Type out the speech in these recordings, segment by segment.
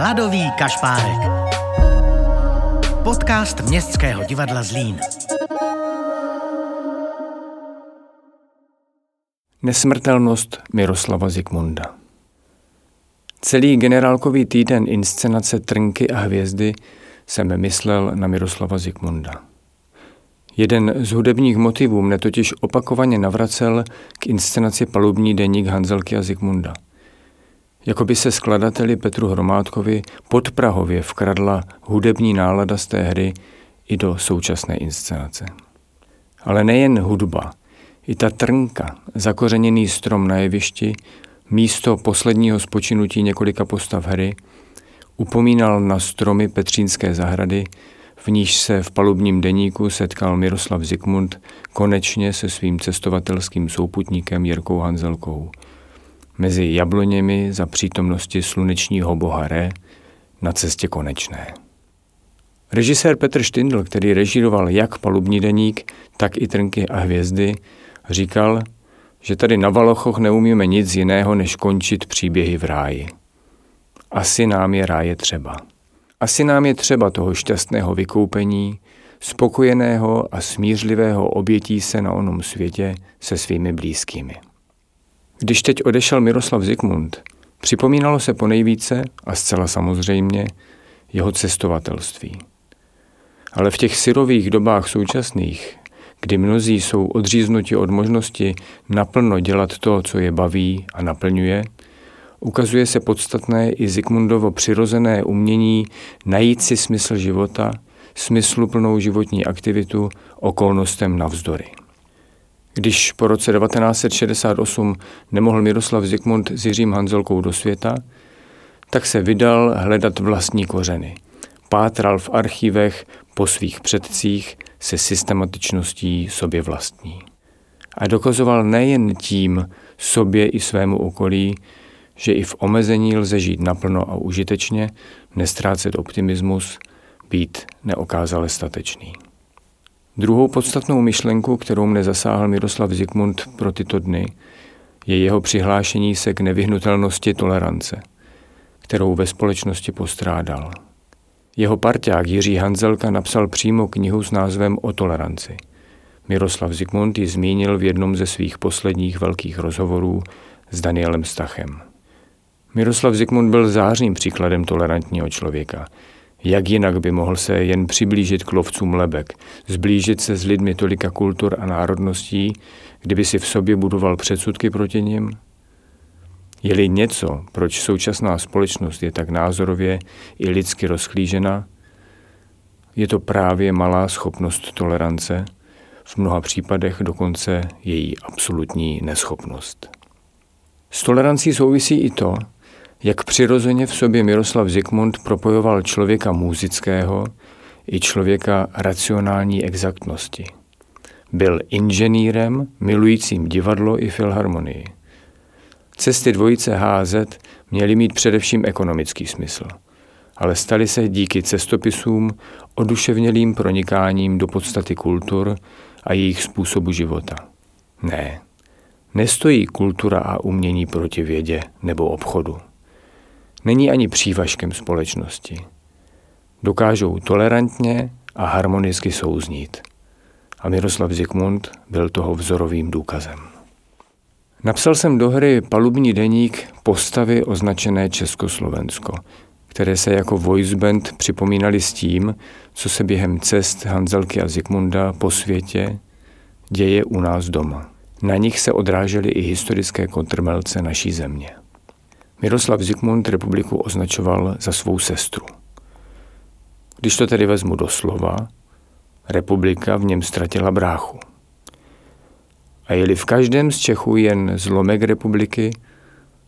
Hladový kašpárek. Podcast Městského divadla Zlín. Nesmrtelnost Miroslava Zikmunda Celý generálkový týden inscenace Trnky a hvězdy jsem myslel na Miroslava Zikmunda. Jeden z hudebních motivů mne totiž opakovaně navracel k inscenaci Palubní deník Hanzelky a Zikmunda. Jako by se skladateli Petru Hromádkovi podprahově vkradla hudební nálada z té hry i do současné inscenace. Ale nejen hudba, i ta trnka, zakořeněný strom na jevišti, místo posledního spočinutí několika postav hry, upomínal na stromy Petřínské zahrady, v níž se v palubním deníku setkal Miroslav Zikmund konečně se svým cestovatelským souputníkem Jirkou Hanzelkou. Mezi jabloněmi za přítomnosti slunečního boha Re na cestě konečné. Režisér Petr Štindl, který režíroval jak palubní deník, tak i Trnky a hvězdy, říkal, že tady na Valochoch neumíme nic jiného, než končit příběhy v ráji. Asi nám je ráje třeba. Asi nám je třeba toho šťastného vykoupení, spokojeného a smířlivého obětí se na onom světě se svými blízkými. Když teď odešel Miroslav Zikmund, připomínalo se ponejvíce a zcela samozřejmě jeho cestovatelství. Ale v těch syrových dobách současných, kdy mnozí jsou odříznuti od možnosti naplno dělat to, co je baví a naplňuje, ukazuje se podstatné i Zikmundovo přirozené umění najít si smysl života, smysluplnou životní aktivitu okolnostem navzdory. Když po roce 1968 nemohl Miroslav Zikmund s Jiřím Hanzelkou do světa, tak se vydal hledat vlastní kořeny. Pátral v archívech po svých předcích se systematičností sobě vlastní. A dokazoval nejen tím sobě i svému okolí, že i v omezení lze žít naplno a užitečně, nestrácet optimismus, být neokázale statečný. Druhou podstatnou myšlenku, kterou mne zasáhl Miroslav Zikmund pro tyto dny, je jeho přihlášení se k nevyhnutelnosti tolerance, kterou ve společnosti postrádal. Jeho parťák Jiří Hanzelka napsal přímo knihu s názvem O toleranci. Miroslav Zikmund ji zmínil v jednom ze svých posledních velkých rozhovorů s Danielem Stachem. Miroslav Zikmund byl zářným příkladem tolerantního člověka. Jak jinak by mohl se jen přiblížit k lovcům lebek, zblížit se s lidmi tolika kultur a národností, kdyby si v sobě budoval předsudky proti nim? Je-li něco, proč současná společnost je tak názorově i lidsky rozklížena, je to právě malá schopnost tolerance, v mnoha případech dokonce její absolutní neschopnost. S tolerancí souvisí i to, jak přirozeně v sobě Miroslav Zikmund propojoval člověka muzického i člověka racionální exaktnosti. Byl inženýrem, milujícím divadlo i filharmonii. Cesty dvojice HZ měly mít především ekonomický smysl, ale staly se díky cestopisům oduševnělým pronikáním do podstaty kultur a jejich způsobu života. Ne, nestojí kultura a umění proti vědě nebo obchodu není ani přívažkem společnosti. Dokážou tolerantně a harmonicky souznít. A Miroslav Zikmund byl toho vzorovým důkazem. Napsal jsem do hry palubní deník postavy označené Československo, které se jako voice band připomínali s tím, co se během cest Hanzelky a Zikmunda po světě děje u nás doma. Na nich se odrážely i historické kontrmelce naší země. Miroslav Zikmund republiku označoval za svou sestru. Když to tedy vezmu doslova, republika v něm ztratila bráchu. A jeli v každém z Čechů jen zlomek republiky,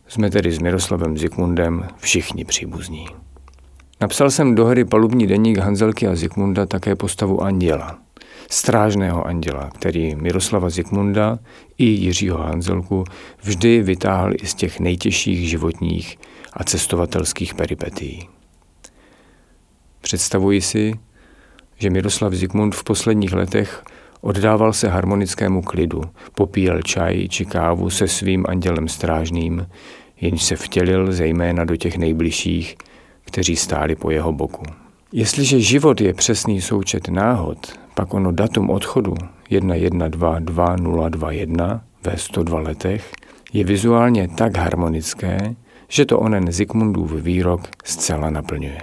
jsme tedy s Miroslavem Zikmundem všichni příbuzní. Napsal jsem do hry palubní deník Hanzelky a Zikmunda také postavu Anděla, strážného anděla, který Miroslava Zikmunda i Jiřího Hanzelku vždy vytáhl i z těch nejtěžších životních a cestovatelských peripetí. Představuji si, že Miroslav Zikmund v posledních letech oddával se harmonickému klidu, popíjel čaj či kávu se svým andělem strážným, jenž se vtělil zejména do těch nejbližších, kteří stáli po jeho boku. Jestliže život je přesný součet náhod, pak ono datum odchodu 112221 ve 102 letech je vizuálně tak harmonické, že to onen Zikmundův výrok zcela naplňuje.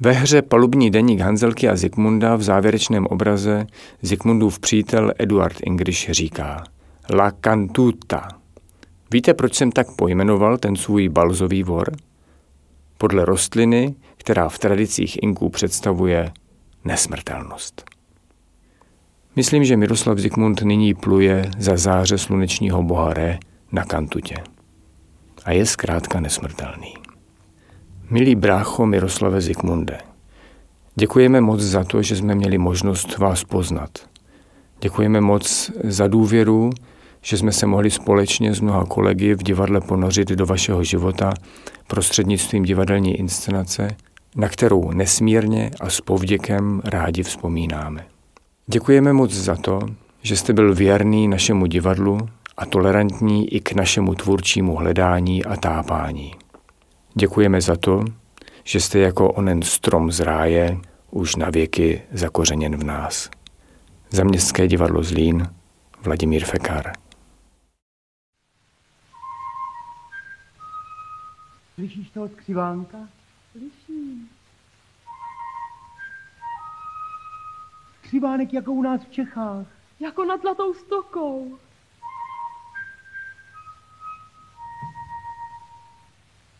Ve hře Palubní deník Hanzelky a Zikmunda v závěrečném obraze Zikmundův přítel Eduard Ingriš říká La cantuta. Víte, proč jsem tak pojmenoval ten svůj balzový vor? Podle rostliny, která v tradicích Inků představuje nesmrtelnost. Myslím, že Miroslav Zikmund nyní pluje za záře slunečního boha Re na kantutě. A je zkrátka nesmrtelný. Milý brácho Miroslave Zikmunde, děkujeme moc za to, že jsme měli možnost vás poznat. Děkujeme moc za důvěru, že jsme se mohli společně s mnoha kolegy v divadle ponořit do vašeho života prostřednictvím divadelní inscenace, na kterou nesmírně a s povděkem rádi vzpomínáme. Děkujeme moc za to, že jste byl věrný našemu divadlu a tolerantní i k našemu tvůrčímu hledání a tápání. Děkujeme za to, že jste jako onen strom z ráje už na věky zakořeněn v nás. Za Městské divadlo Zlín Vladimír Fekar. Slyšíš toho skřivánka? Slyším. Skřivánek jako u nás v Čechách. Jako nad Zlatou stokou.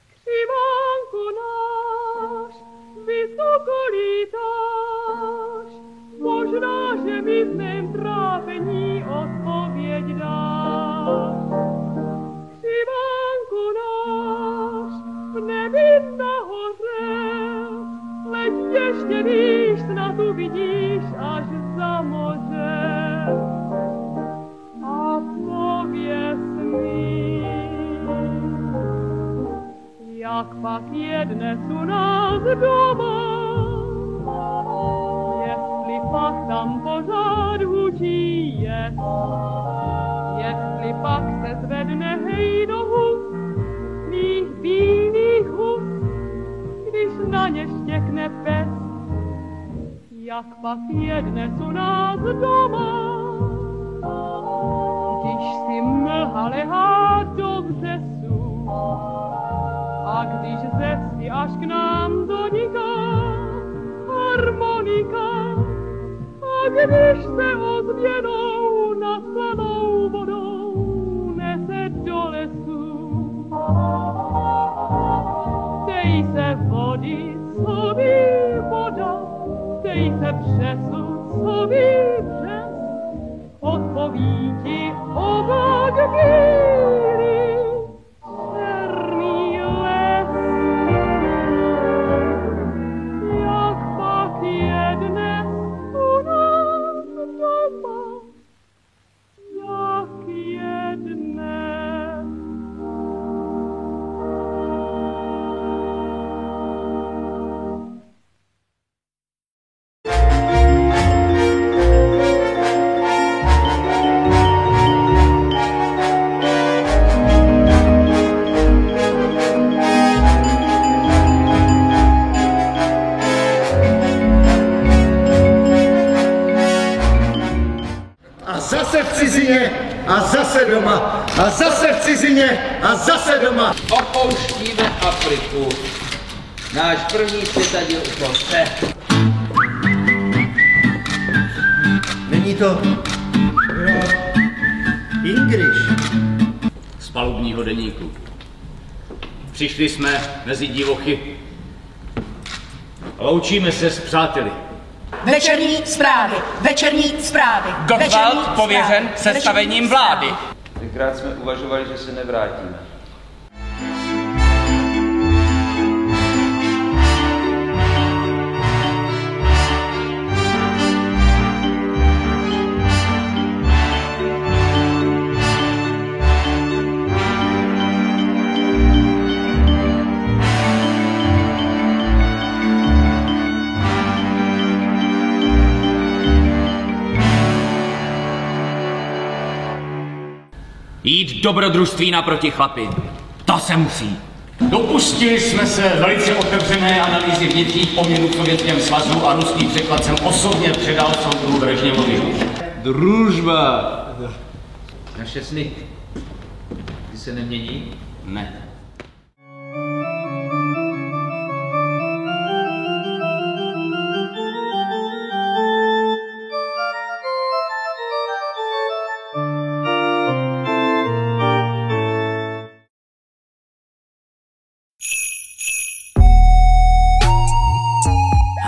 Křivánku náš, vysoko lítáš, možná, že mi v mém trápení odpověď dáš. Křivánku náš, v nebi nahoře, leď ještě víš, snad uvidíš až za moře. A pověz mi, jak pak je dnes u nás doma, jestli pak tam pořád hučí je, jestli pak se zvedne hej do hus, mých když na ně štěkne pes, jak pak je dnes u nás doma, když si mlha lehá do vřesu, a když ze až k nám doniká harmonika, a když se ozvěnou na slanou se vody, co ví voda, dej se přesu, co ví přes, odpoví ti obod bílý, zase doma. A zase v cizině a zase doma. Opouštíme Afriku. Náš první světadíl u konce. Není to... Ingriš. z palubního deníku. Přišli jsme mezi divochy. Loučíme se s přáteli. Večerní zprávy, večerní zprávy. Gottwald pověřen sestavením vlády. Tenkrát jsme uvažovali, že se nevrátíme. Jít dobrodružství naproti chlapi. To se musí. Dopustili jsme se velice otevřené analýzy vnitřních poměrů v Sovětském svazu a ruský překlad jsem osobně předal soudu Brežněvovi. Družba. Naše sny. Ty se nemění? Ne.